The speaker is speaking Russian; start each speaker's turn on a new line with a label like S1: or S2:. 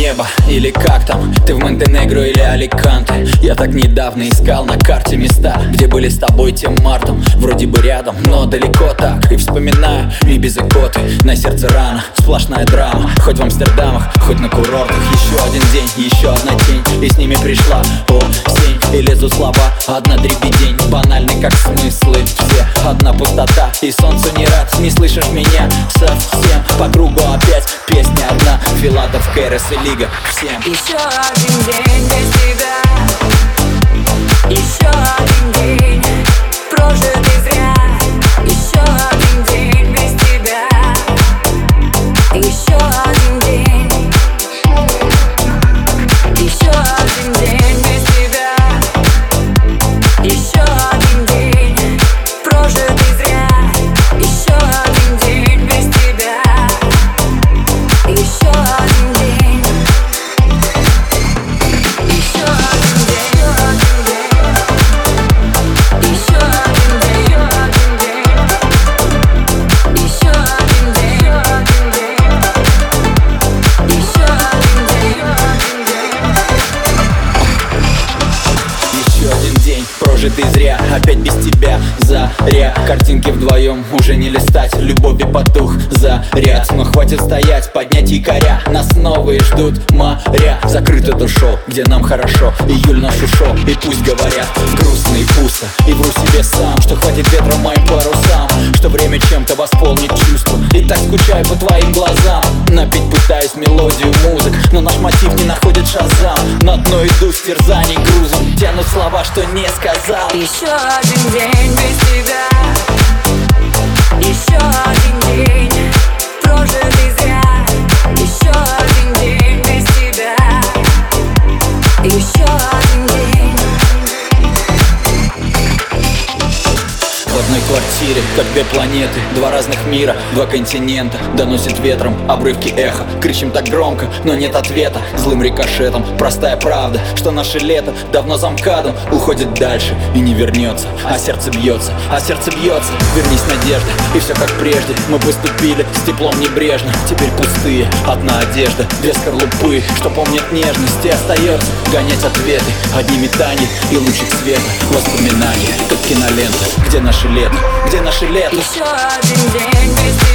S1: неба Или как там, ты в Монтенегро или Аликанте? Я так недавно искал на карте места Где были с тобой тем мартом Вроде бы рядом, но далеко так. И вспоминаю и без икоты. На сердце рана, сплошная драма. Хоть в Амстердамах, хоть на курортах. Еще один день, еще одна тень. И с ними пришла осень. И лезут слова, одна дребедень. Банальный как смыслы все. Одна пустота и солнцу не рад. Не слышишь меня совсем. По кругу опять песня одна Филатов, Кэрос и Лига. Всем.
S2: Еще один день без тебя. Еще один
S1: заря Картинки вдвоем уже не листать. Любови потух заряд Но хватит стоять, поднять якоря. Нас новые ждут моря. Закрыт это шоу, где нам хорошо. Июль наш ушел, и пусть говорят. Грустно и пусто, и вру себе сам Что хватит ветра моим парусам Что время чем-то восполнит чувство И так скучаю по твоим глазам. Напить пытаюсь мелодию музык Но наш мотив не находит шазам. На дно иду с терзаний грузом. Тянут слова, что не сказал.
S2: Еще один день без тебя. Еще один день прожитый зря. Еще один день без тебя. Еще один
S1: квартире, как две планеты Два разных мира, два континента. Доносит ветром обрывки эха Кричим так громко, но нет ответа. Злым рикошетом, простая правда Что наше лето давно замкадом Уходит дальше и не вернется. А сердце бьется, а сердце бьется. Вернись, надежда, и все как прежде. Мы поступили с теплом небрежно Теперь пустые, одна одежда Две скорлупы, что помнят нежность И остается гонять ответы. Одни метания и лучик света Воспоминания, как кинолента Где наше лето? Где наше лето?
S2: Еще один день без